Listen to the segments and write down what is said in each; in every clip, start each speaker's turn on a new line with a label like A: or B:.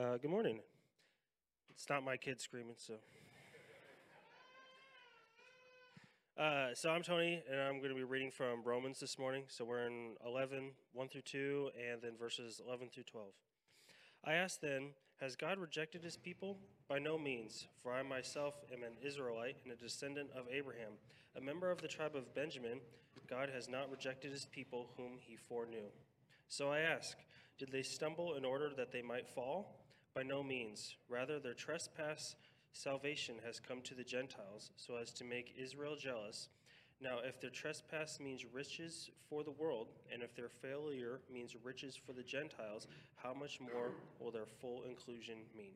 A: Uh, good morning. It's not my kid screaming, so. Uh, so I'm Tony, and I'm going to be reading from Romans this morning. So we're in 11, 1 through 2, and then verses 11 through 12. I ask then, has God rejected his people? By no means, for I myself am an Israelite and a descendant of Abraham, a member of the tribe of Benjamin. God has not rejected his people whom he foreknew. So I ask, did they stumble in order that they might fall? By no means. Rather, their trespass salvation has come to the Gentiles, so as to make Israel jealous. Now, if their trespass means riches for the world, and if their failure means riches for the Gentiles, how much more will their full inclusion mean?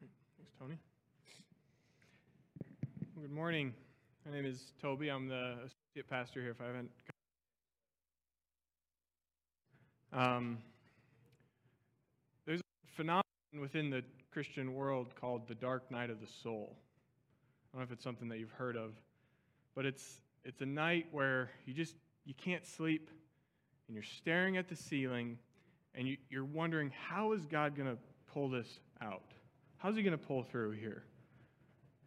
B: Thanks, Tony. Good morning. My name is Toby. I'm the associate pastor here. If I haven't, um, there's a phenomenon within the Christian world called the dark night of the soul. I don't know if it's something that you've heard of, but it's it's a night where you just you can't sleep and you're staring at the ceiling and you, you're wondering how is God going to pull this out? How's he going to pull through here?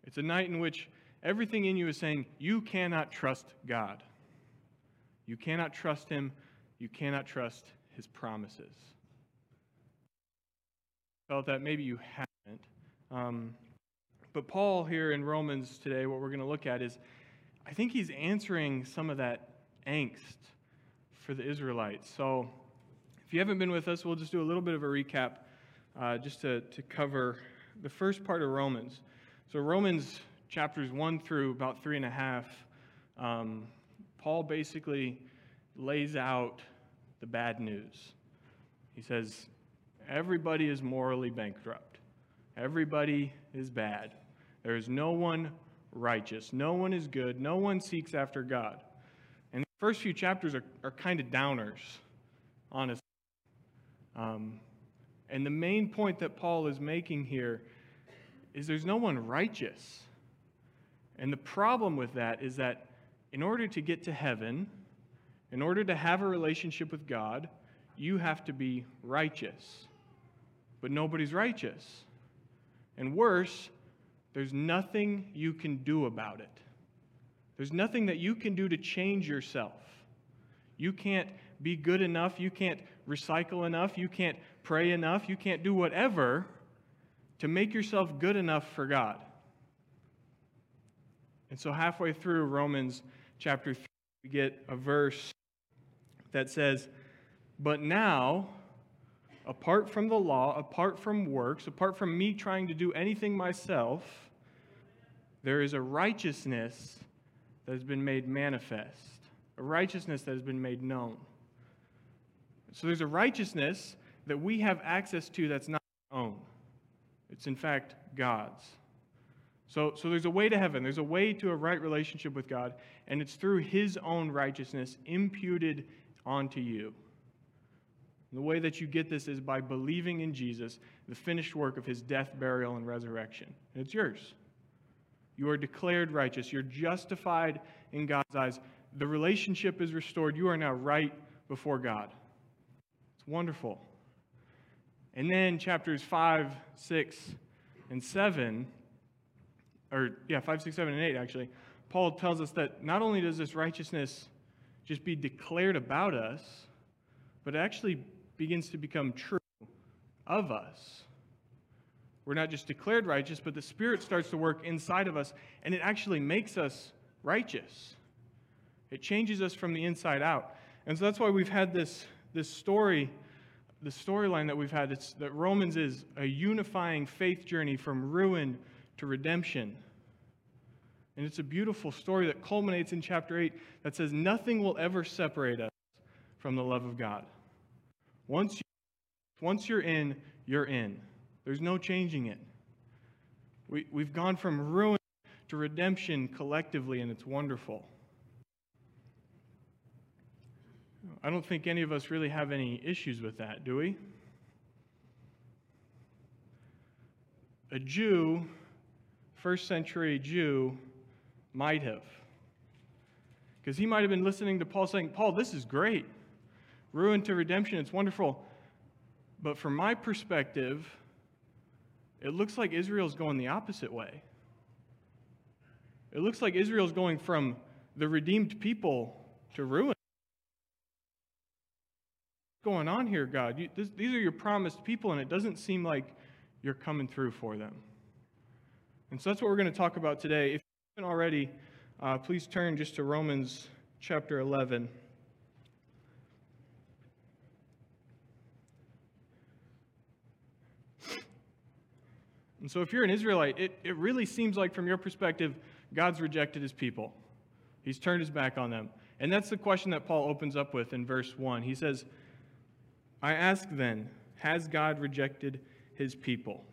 B: It's a night in which everything in you is saying you cannot trust God. You cannot trust him. You cannot trust his promises felt that maybe you haven't. Um, but Paul here in Romans today, what we're going to look at is, I think he's answering some of that angst for the Israelites. So if you haven't been with us, we'll just do a little bit of a recap uh, just to, to cover the first part of Romans. So, Romans chapters 1 through about three and a half, um, Paul basically lays out the bad news. He says, Everybody is morally bankrupt. Everybody is bad. There is no one righteous. No one is good. No one seeks after God. And the first few chapters are, are kind of downers, honestly. Um, and the main point that Paul is making here is there's no one righteous. And the problem with that is that in order to get to heaven, in order to have a relationship with God, you have to be righteous but nobody's righteous. And worse, there's nothing you can do about it. There's nothing that you can do to change yourself. You can't be good enough. You can't recycle enough. You can't pray enough. You can't do whatever to make yourself good enough for God. And so, halfway through Romans chapter 3, we get a verse that says, But now, apart from the law, apart from works, apart from me trying to do anything myself, there is a righteousness that has been made manifest, a righteousness that has been made known. So there's a righteousness that we have access to that's not our own. It's in fact God's. So, so there's a way to heaven, there's a way to a right relationship with God, and it's through His own righteousness imputed onto you. And the way that you get this is by believing in Jesus, the finished work of his death, burial, and resurrection. And it's yours. You are declared righteous. You're justified in God's eyes. The relationship is restored. You are now right before God. It's wonderful. And then chapters 5, 6, and 7, or yeah, 5, 6, 7, and 8 actually, Paul tells us that not only does this righteousness just be declared about us, but it actually begins to become true of us. We're not just declared righteous, but the Spirit starts to work inside of us, and it actually makes us righteous. It changes us from the inside out. And so that's why we've had this, this story, the storyline that we've had, it's, that Romans is a unifying faith journey from ruin to redemption. And it's a beautiful story that culminates in chapter 8 that says, Nothing will ever separate us from the love of God. Once, you, once you're in, you're in. There's no changing it. We, we've gone from ruin to redemption collectively, and it's wonderful. I don't think any of us really have any issues with that, do we? A Jew, first century Jew, might have. Because he might have been listening to Paul saying, Paul, this is great ruin to redemption. It's wonderful. But from my perspective, it looks like Israel's going the opposite way. It looks like Israel's going from the redeemed people to ruin. What's going on here, God? You, this, these are your promised people, and it doesn't seem like you're coming through for them. And so that's what we're going to talk about today. If you haven't already, uh, please turn just to Romans chapter 11. And so, if you're an Israelite, it, it really seems like, from your perspective, God's rejected his people. He's turned his back on them. And that's the question that Paul opens up with in verse 1. He says, I ask then, has God rejected his people?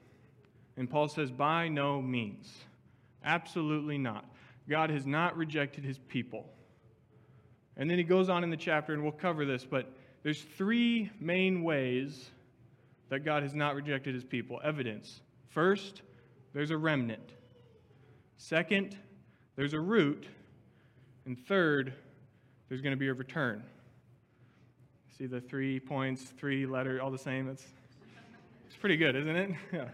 B: And Paul says, by no means. Absolutely not. God has not rejected his people. And then he goes on in the chapter, and we'll cover this, but there's three main ways that God has not rejected his people. Evidence. First, there's a remnant. Second, there's a root. And third, there's going to be a return. See the three points, three letters, all the same? It's, it's pretty good, isn't it? Yeah.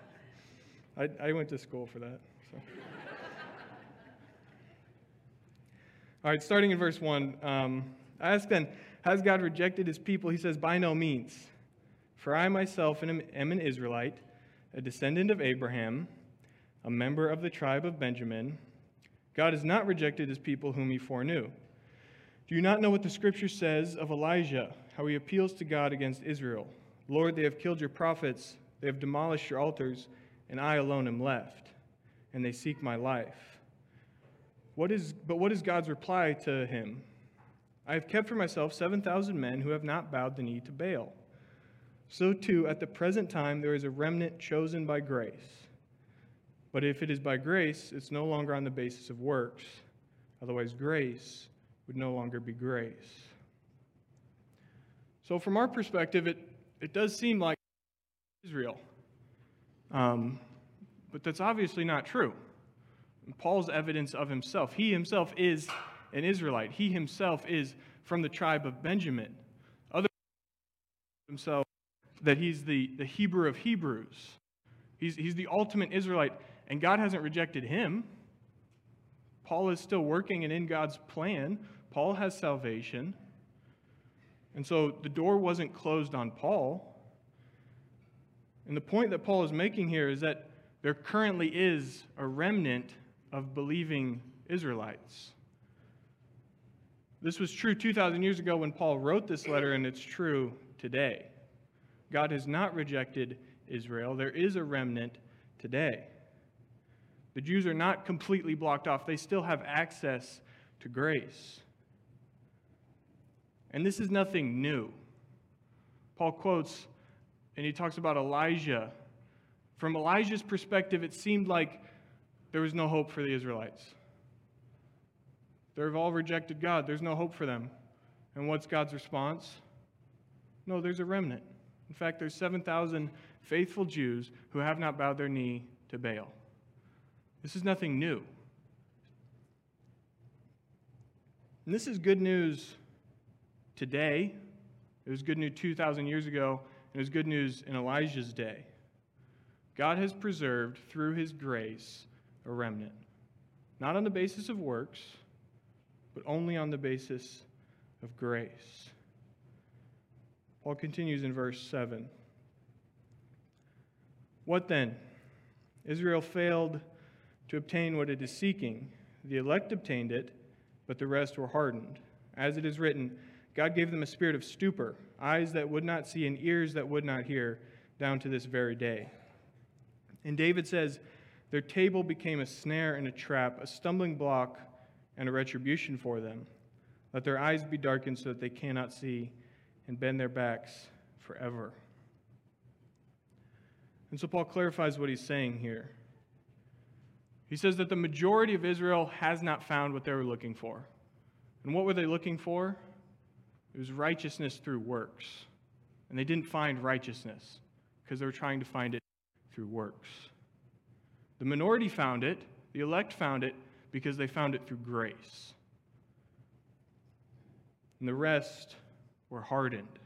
B: I, I went to school for that. So. all right, starting in verse 1. Um, I ask then, Has God rejected his people? He says, By no means. For I myself am an Israelite a descendant of Abraham, a member of the tribe of Benjamin. God has not rejected his people whom he foreknew. Do you not know what the scripture says of Elijah, how he appeals to God against Israel? Lord, they have killed your prophets, they have demolished your altars, and I alone am left, and they seek my life. What is, but what is God's reply to him? I have kept for myself 7,000 men who have not bowed the knee to Baal. So too, at the present time, there is a remnant chosen by grace. But if it is by grace, it's no longer on the basis of works. Otherwise, grace would no longer be grace. So, from our perspective, it, it does seem like Israel. Um, but that's obviously not true. Paul's evidence of himself. He himself is an Israelite, he himself is from the tribe of Benjamin. Other himself that he's the, the Hebrew of Hebrews. He's, he's the ultimate Israelite, and God hasn't rejected him. Paul is still working and in God's plan. Paul has salvation. And so the door wasn't closed on Paul. And the point that Paul is making here is that there currently is a remnant of believing Israelites. This was true 2,000 years ago when Paul wrote this letter, and it's true today. God has not rejected Israel. There is a remnant today. The Jews are not completely blocked off, they still have access to grace. And this is nothing new. Paul quotes, and he talks about Elijah. From Elijah's perspective, it seemed like there was no hope for the Israelites. They've all rejected God. There's no hope for them. And what's God's response? No, there's a remnant. In fact, there's 7,000 faithful Jews who have not bowed their knee to Baal. This is nothing new. And this is good news today. It was good news 2,000 years ago, and it was good news in Elijah's day. God has preserved, through his grace, a remnant. Not on the basis of works, but only on the basis of grace. Paul continues in verse 7. What then? Israel failed to obtain what it is seeking. The elect obtained it, but the rest were hardened. As it is written, God gave them a spirit of stupor, eyes that would not see and ears that would not hear, down to this very day. And David says, Their table became a snare and a trap, a stumbling block and a retribution for them. Let their eyes be darkened so that they cannot see and bend their backs forever. And so Paul clarifies what he's saying here. He says that the majority of Israel has not found what they were looking for. And what were they looking for? It was righteousness through works. And they didn't find righteousness because they were trying to find it through works. The minority found it, the elect found it because they found it through grace. And the rest were hardened.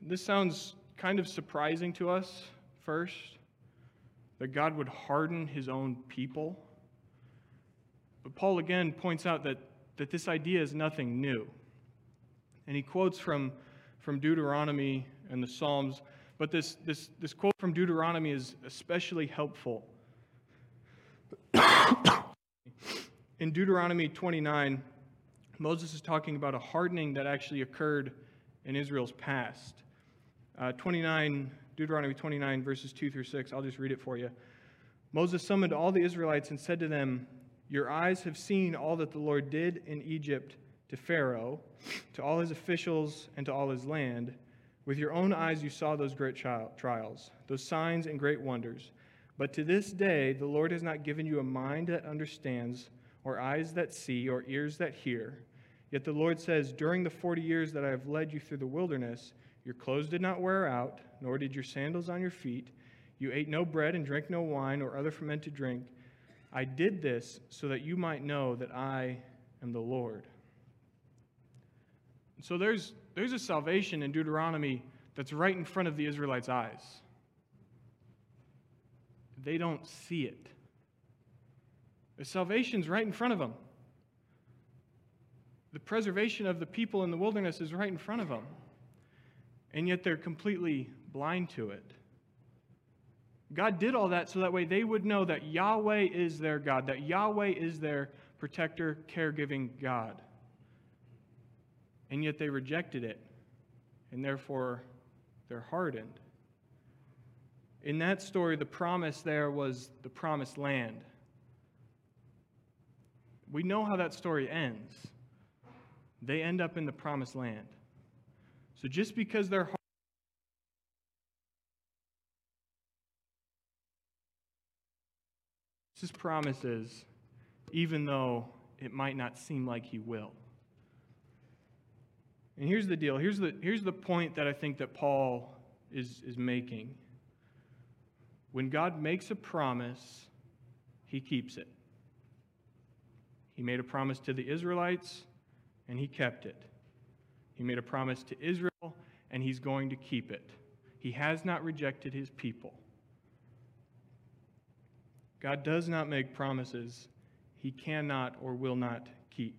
B: This sounds kind of surprising to us first, that God would harden his own people. But Paul again points out that, that this idea is nothing new. And he quotes from, from Deuteronomy and the Psalms, but this, this, this quote from Deuteronomy is especially helpful. In Deuteronomy 29, Moses is talking about a hardening that actually occurred in Israel's past. Uh, 29, Deuteronomy 29, verses 2 through 6. I'll just read it for you. Moses summoned all the Israelites and said to them, Your eyes have seen all that the Lord did in Egypt to Pharaoh, to all his officials, and to all his land. With your own eyes you saw those great trials, those signs and great wonders. But to this day, the Lord has not given you a mind that understands, or eyes that see, or ears that hear. Yet the Lord says, During the forty years that I have led you through the wilderness, your clothes did not wear out, nor did your sandals on your feet. You ate no bread and drank no wine or other fermented drink. I did this so that you might know that I am the Lord. So there's, there's a salvation in Deuteronomy that's right in front of the Israelites' eyes. They don't see it. The salvation's right in front of them. The preservation of the people in the wilderness is right in front of them. And yet they're completely blind to it. God did all that so that way they would know that Yahweh is their God, that Yahweh is their protector, caregiving God. And yet they rejected it, and therefore they're hardened. In that story, the promise there was the promised land. We know how that story ends. They end up in the promised land. So just because they're His promises, even though it might not seem like he will. And here's the deal. Here's the, here's the point that I think that Paul is, is making. When God makes a promise, he keeps it. He made a promise to the Israelites, and he kept it. He made a promise to Israel, and he's going to keep it. He has not rejected his people. God does not make promises he cannot or will not keep.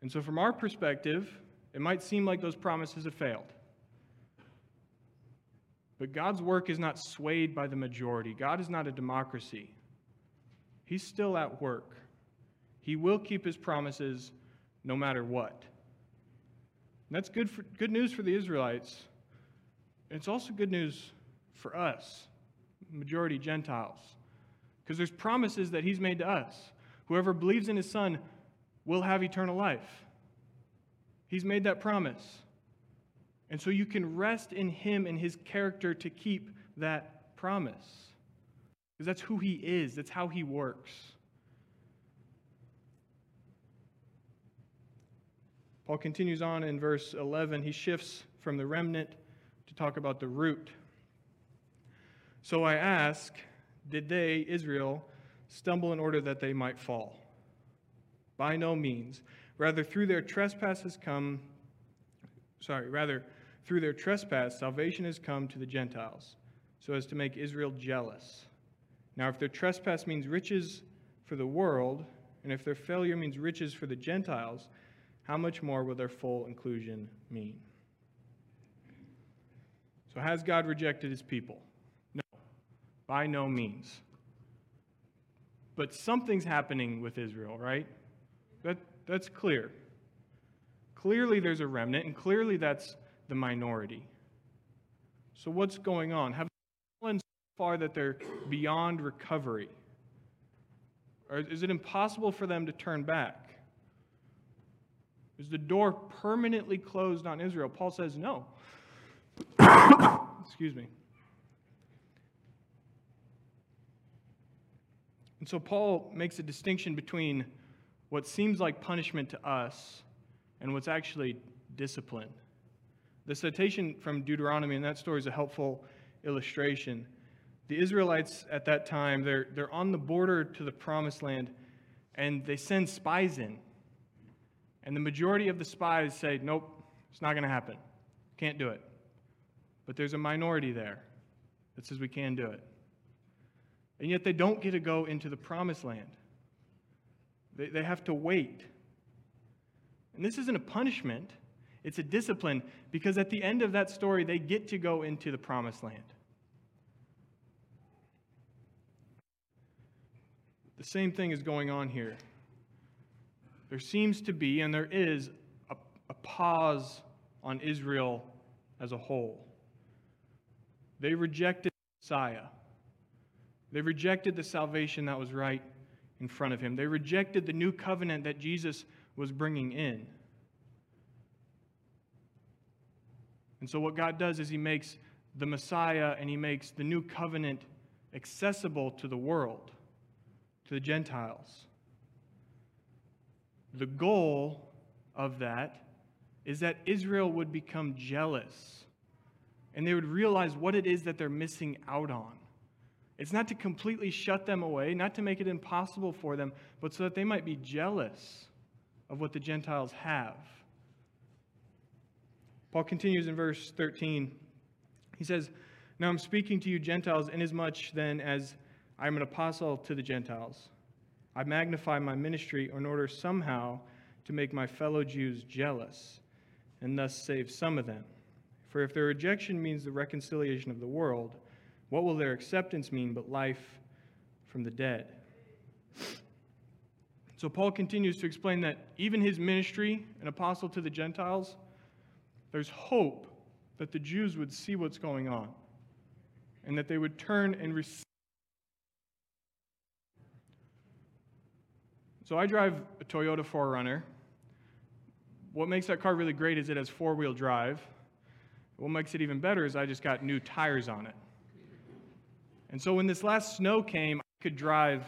B: And so, from our perspective, it might seem like those promises have failed. But God's work is not swayed by the majority. God is not a democracy. He's still at work. He will keep his promises no matter what. And that's good, for, good news for the Israelites. It's also good news for us majority Gentiles. Because there's promises that he's made to us. Whoever believes in his son will have eternal life. He's made that promise. And so you can rest in him and his character to keep that promise. Because that's who he is, that's how he works. Paul continues on in verse 11. He shifts from the remnant to talk about the root. So I ask, did they, Israel, stumble in order that they might fall? By no means. Rather, through their trespass has come, sorry, rather, through their trespass, salvation has come to the Gentiles, so as to make Israel jealous. Now, if their trespass means riches for the world, and if their failure means riches for the Gentiles, how much more will their full inclusion mean? So, has God rejected his people? No, by no means. But something's happening with Israel, right? That, that's clear. Clearly, there's a remnant, and clearly, that's the minority. So, what's going on? Have they fallen so far that they're beyond recovery? Or is it impossible for them to turn back? Is the door permanently closed on Israel? Paul says no. Excuse me. And so Paul makes a distinction between what seems like punishment to us and what's actually discipline. The citation from Deuteronomy in that story is a helpful illustration. The Israelites at that time, they're, they're on the border to the promised land, and they send spies in. And the majority of the spies say, Nope, it's not going to happen. Can't do it. But there's a minority there that says we can do it. And yet they don't get to go into the promised land. They, they have to wait. And this isn't a punishment, it's a discipline because at the end of that story, they get to go into the promised land. The same thing is going on here. There seems to be, and there is, a, a pause on Israel as a whole. They rejected Messiah. They rejected the salvation that was right in front of him. They rejected the new covenant that Jesus was bringing in. And so, what God does is He makes the Messiah and He makes the new covenant accessible to the world, to the Gentiles. The goal of that is that Israel would become jealous and they would realize what it is that they're missing out on. It's not to completely shut them away, not to make it impossible for them, but so that they might be jealous of what the Gentiles have. Paul continues in verse 13. He says, Now I'm speaking to you, Gentiles, inasmuch then as I am an apostle to the Gentiles. I magnify my ministry in order somehow to make my fellow Jews jealous and thus save some of them. For if their rejection means the reconciliation of the world, what will their acceptance mean but life from the dead? So Paul continues to explain that even his ministry, an apostle to the Gentiles, there's hope that the Jews would see what's going on and that they would turn and receive. So I drive a Toyota 4Runner. What makes that car really great is it has four wheel drive. What makes it even better is I just got new tires on it. And so when this last snow came, I could drive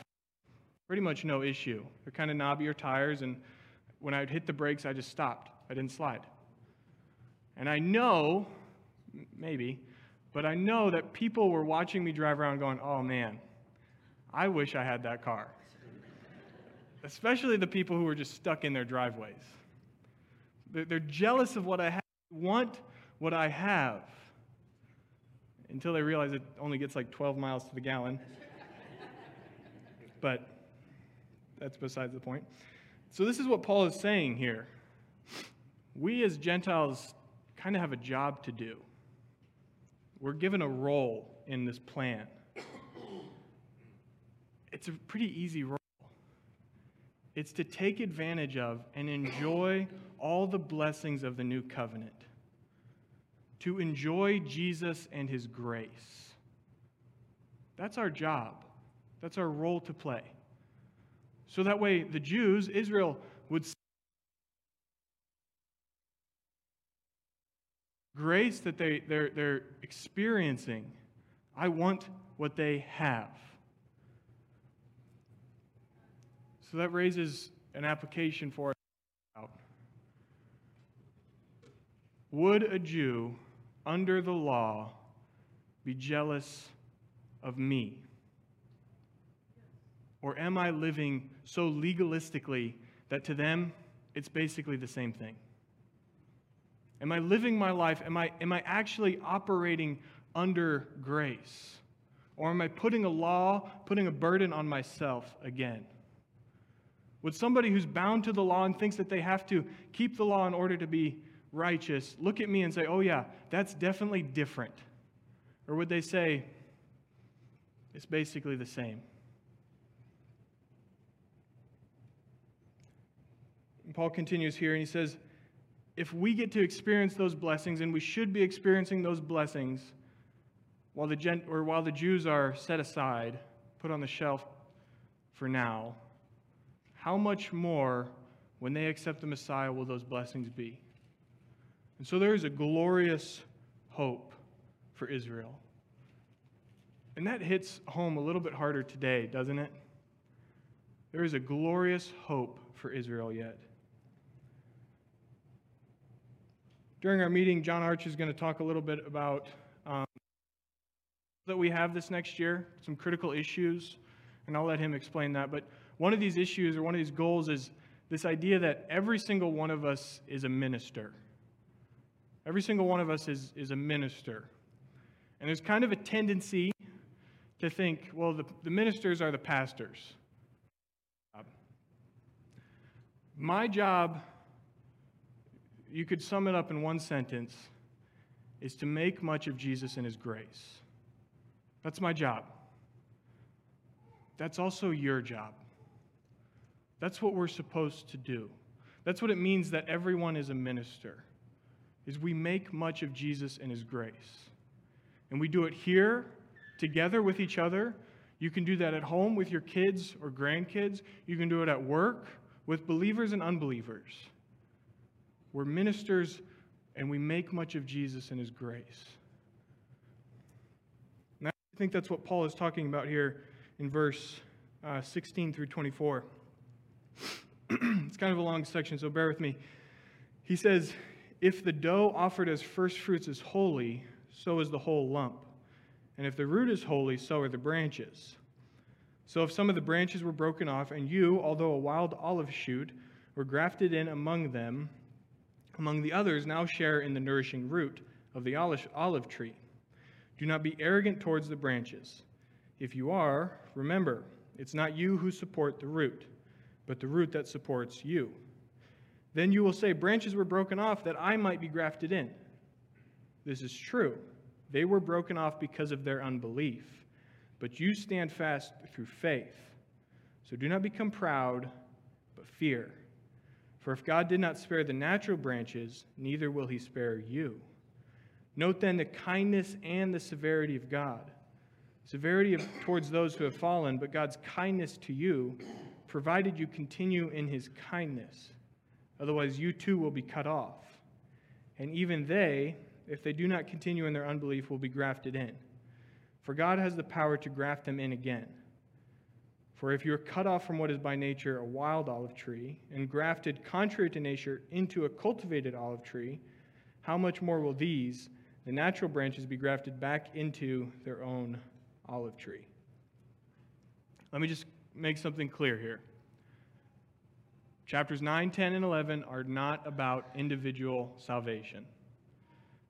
B: pretty much no issue. They're kind of knobbier tires, and when I would hit the brakes, I just stopped. I didn't slide. And I know, maybe, but I know that people were watching me drive around going, oh man, I wish I had that car. Especially the people who are just stuck in their driveways. They're jealous of what I have, want what I have, until they realize it only gets like 12 miles to the gallon. but that's besides the point. So, this is what Paul is saying here. We as Gentiles kind of have a job to do. We're given a role in this plan. It's a pretty easy role. It's to take advantage of and enjoy all the blessings of the new covenant, to enjoy Jesus and his grace. That's our job, that's our role to play. So that way, the Jews, Israel, would grace that they, they're, they're experiencing. I want what they have. So that raises an application for us. Would a Jew under the law be jealous of me? Or am I living so legalistically that to them it's basically the same thing? Am I living my life? Am I, am I actually operating under grace? Or am I putting a law, putting a burden on myself again? Would somebody who's bound to the law and thinks that they have to keep the law in order to be righteous look at me and say, oh, yeah, that's definitely different? Or would they say, it's basically the same? And Paul continues here and he says, if we get to experience those blessings, and we should be experiencing those blessings, while the, Gent- or while the Jews are set aside, put on the shelf for now, how much more, when they accept the Messiah, will those blessings be? And so there is a glorious hope for Israel. And that hits home a little bit harder today, doesn't it? There is a glorious hope for Israel yet. During our meeting, John Arch is going to talk a little bit about um, that we have this next year, some critical issues, and I'll let him explain that. But one of these issues or one of these goals is this idea that every single one of us is a minister. Every single one of us is, is a minister. And there's kind of a tendency to think, well, the, the ministers are the pastors. Uh, my job, you could sum it up in one sentence, is to make much of Jesus and his grace. That's my job. That's also your job. That's what we're supposed to do. That's what it means that everyone is a minister. Is we make much of Jesus and his grace. And we do it here together with each other. You can do that at home with your kids or grandkids. You can do it at work with believers and unbelievers. We're ministers and we make much of Jesus and his grace. And I think that's what Paul is talking about here in verse uh, 16 through 24. it's kind of a long section, so bear with me. He says, If the dough offered as first fruits is holy, so is the whole lump. And if the root is holy, so are the branches. So if some of the branches were broken off, and you, although a wild olive shoot, were grafted in among them, among the others, now share in the nourishing root of the olive tree. Do not be arrogant towards the branches. If you are, remember, it's not you who support the root, but the root that supports you. Then you will say, Branches were broken off that I might be grafted in. This is true. They were broken off because of their unbelief but you stand fast through faith. So do not become proud, but fear. For if God did not spare the natural branches, neither will he spare you. Note then the kindness and the severity of God. Severity of, towards those who have fallen, but God's kindness to you, provided you continue in his kindness. Otherwise, you too will be cut off. And even they, if they do not continue in their unbelief, will be grafted in. For God has the power to graft them in again. For if you are cut off from what is by nature a wild olive tree, and grafted contrary to nature into a cultivated olive tree, how much more will these, the natural branches, be grafted back into their own olive tree? Let me just make something clear here. Chapters 9, 10, and 11 are not about individual salvation.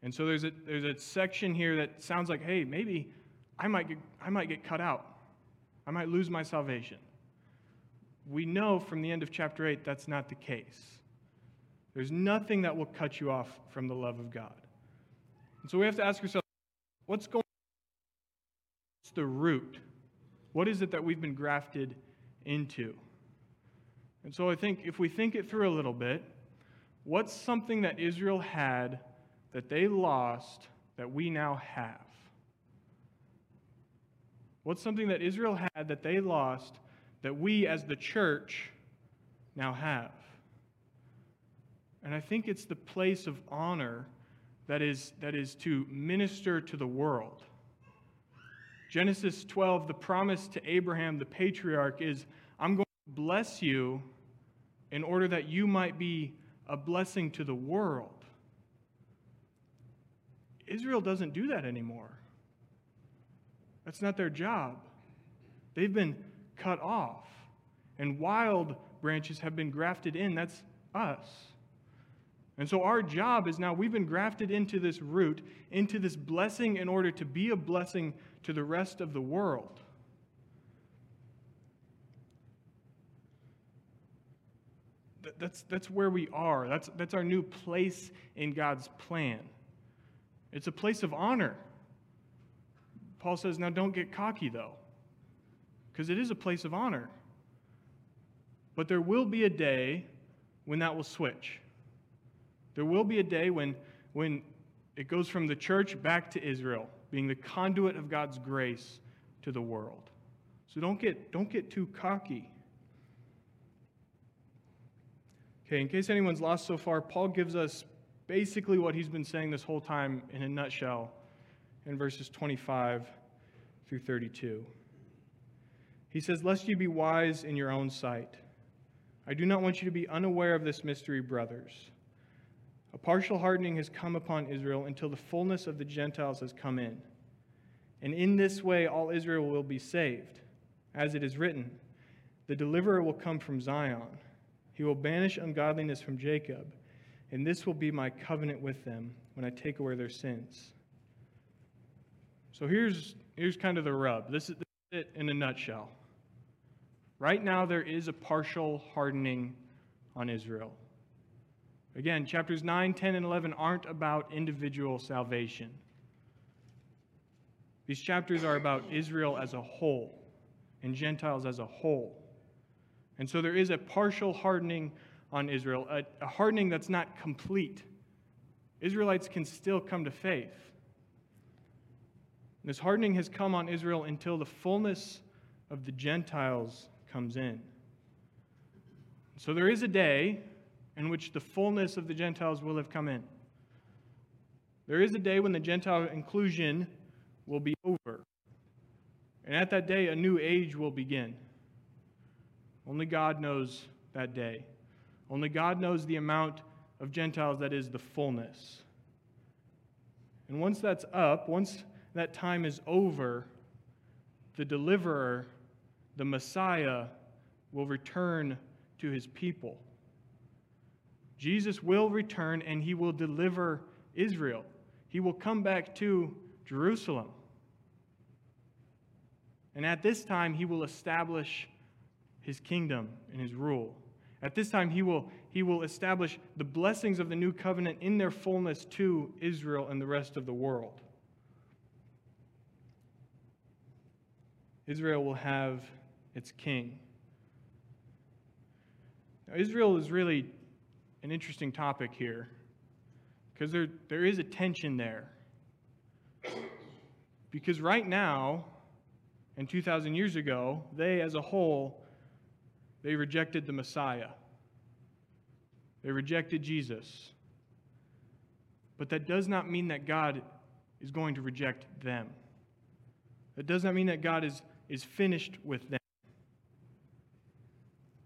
B: And so there's a, there's a section here that sounds like, hey, maybe I might get, I might get cut out. I might lose my salvation. We know from the end of chapter 8 that's not the case. There's nothing that will cut you off from the love of God. And so we have to ask ourselves what's going on? What's the root? What is it that we've been grafted into? And so I think if we think it through a little bit, what's something that Israel had that they lost that we now have? What's something that Israel had that they lost that we as the church now have? And I think it's the place of honor that is, that is to minister to the world. Genesis 12, the promise to Abraham, the patriarch, is I'm going to bless you in order that you might be a blessing to the world. Israel doesn't do that anymore. That's not their job. They've been cut off, and wild branches have been grafted in. That's us. And so our job is now we've been grafted into this root, into this blessing in order to be a blessing to the rest of the world. That's, that's where we are. That's, that's our new place in God's plan. It's a place of honor. Paul says, now don't get cocky though, because it is a place of honor. But there will be a day when that will switch. There will be a day when, when it goes from the church back to Israel, being the conduit of God's grace to the world. So don't get, don't get too cocky. Okay, in case anyone's lost so far, Paul gives us basically what he's been saying this whole time in a nutshell in verses 25 through 32. He says, Lest you be wise in your own sight. I do not want you to be unaware of this mystery, brothers. A partial hardening has come upon Israel until the fullness of the Gentiles has come in. And in this way, all Israel will be saved. As it is written, the deliverer will come from Zion. He will banish ungodliness from Jacob, and this will be my covenant with them when I take away their sins. So here's, here's kind of the rub. This is, this it in a nutshell. Right now, there is a partial hardening on Israel. Again, chapters 9, 10, and 11 aren't about individual salvation. These chapters are about Israel as a whole and Gentiles as a whole. And so there is a partial hardening on Israel, a, a hardening that's not complete. Israelites can still come to faith. This hardening has come on Israel until the fullness of the Gentiles comes in. So there is a day in which the fullness of the Gentiles will have come in. There is a day when the Gentile inclusion will be over. And at that day, a new age will begin. Only God knows that day. Only God knows the amount of Gentiles that is the fullness. And once that's up, once that time is over, the deliverer, the Messiah, will return to his people. Jesus will return and he will deliver Israel. He will come back to Jerusalem. And at this time, he will establish his kingdom and his rule. At this time, he will, he will establish the blessings of the new covenant in their fullness to Israel and the rest of the world. Israel will have its king. Now, Israel is really an interesting topic here because there, there is a tension there. Because right now, and 2,000 years ago, they as a whole, they rejected the Messiah. They rejected Jesus. But that does not mean that God is going to reject them. That does not mean that God is, is finished with them.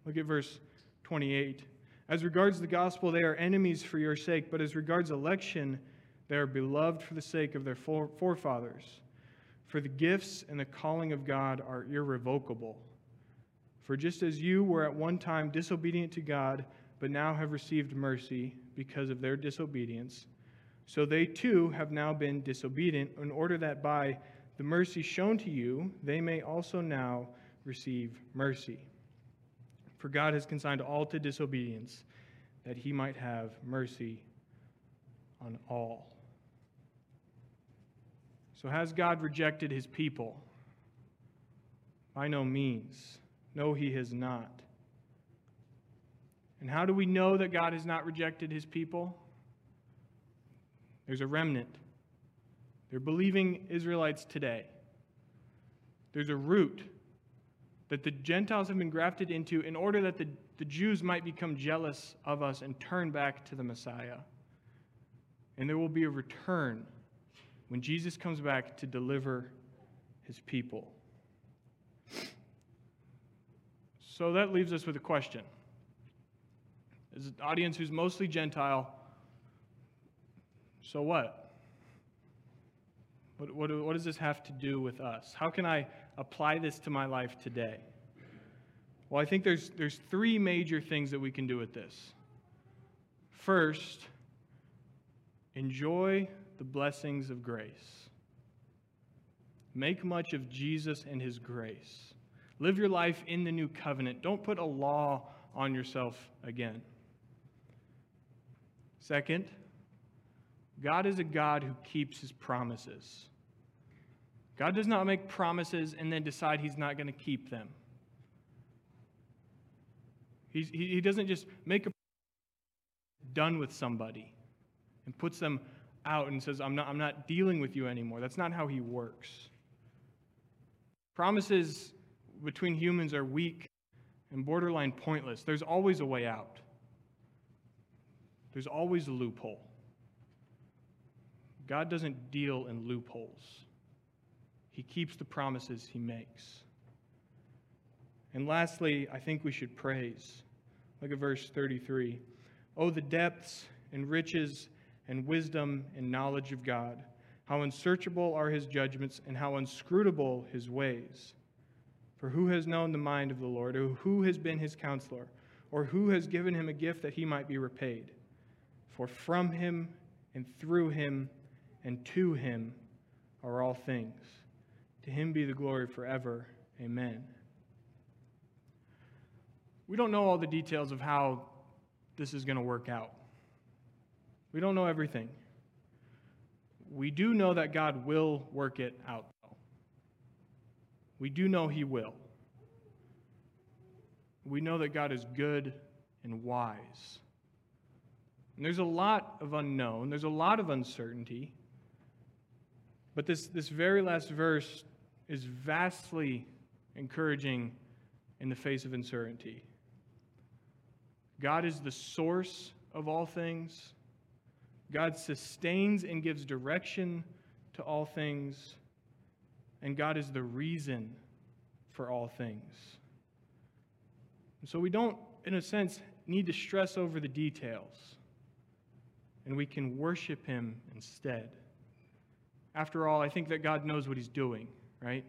B: Look at verse 28. As regards the gospel, they are enemies for your sake, but as regards election, they are beloved for the sake of their forefathers. For the gifts and the calling of God are irrevocable. For just as you were at one time disobedient to God, but now have received mercy because of their disobedience, so they too have now been disobedient, in order that by the mercy shown to you, they may also now receive mercy. For God has consigned all to disobedience, that he might have mercy on all. So, has God rejected his people? By no means. No, he has not. And how do we know that God has not rejected his people? There's a remnant. They're believing Israelites today. There's a root that the Gentiles have been grafted into in order that the, the Jews might become jealous of us and turn back to the Messiah. And there will be a return when Jesus comes back to deliver his people. So that leaves us with a question. As an audience who's mostly Gentile, so what? What, what? what does this have to do with us? How can I apply this to my life today? Well, I think there's, there's three major things that we can do with this. First, enjoy the blessings of grace. Make much of Jesus and his grace. Live your life in the new covenant. Don't put a law on yourself again. Second, God is a God who keeps his promises. God does not make promises and then decide he's not going to keep them. He's, he, he doesn't just make a done with somebody and puts them out and says, I'm not, I'm not dealing with you anymore. That's not how he works. Promises between humans are weak and borderline pointless. There's always a way out, there's always a loophole. God doesn't deal in loopholes, He keeps the promises He makes. And lastly, I think we should praise. Look at verse 33. Oh, the depths and riches and wisdom and knowledge of God. How unsearchable are his judgments and how inscrutable his ways. For who has known the mind of the Lord, or who has been his counselor, or who has given him a gift that he might be repaid? For from him and through him and to him are all things. To him be the glory forever. Amen. We don't know all the details of how this is going to work out. We don't know everything. We do know that God will work it out, though. We do know He will. We know that God is good and wise. And there's a lot of unknown, there's a lot of uncertainty. But this, this very last verse is vastly encouraging in the face of uncertainty. God is the source of all things. God sustains and gives direction to all things. And God is the reason for all things. And so we don't, in a sense, need to stress over the details. And we can worship Him instead. After all, I think that God knows what He's doing, right?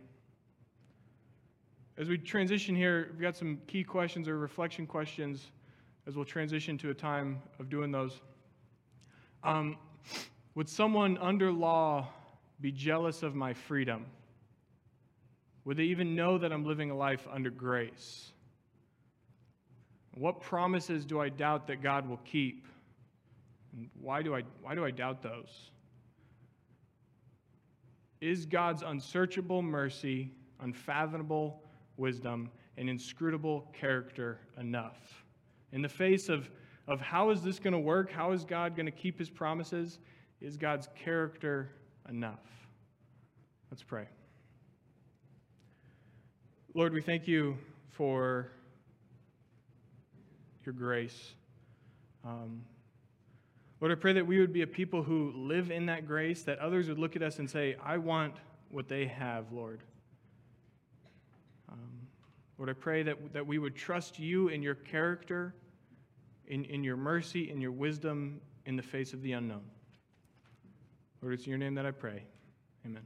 B: As we transition here, we've got some key questions or reflection questions as we'll transition to a time of doing those. Um, would someone under law be jealous of my freedom? Would they even know that I'm living a life under grace? What promises do I doubt that God will keep? And why do I, why do I doubt those? Is God's unsearchable mercy, unfathomable wisdom, and inscrutable character enough? In the face of, of how is this going to work? How is God going to keep his promises? Is God's character enough? Let's pray. Lord, we thank you for your grace. Um, Lord, I pray that we would be a people who live in that grace, that others would look at us and say, I want what they have, Lord. Um, Lord, I pray that, that we would trust you in your character, in, in your mercy, in your wisdom in the face of the unknown. Lord, it's in your name that I pray. Amen.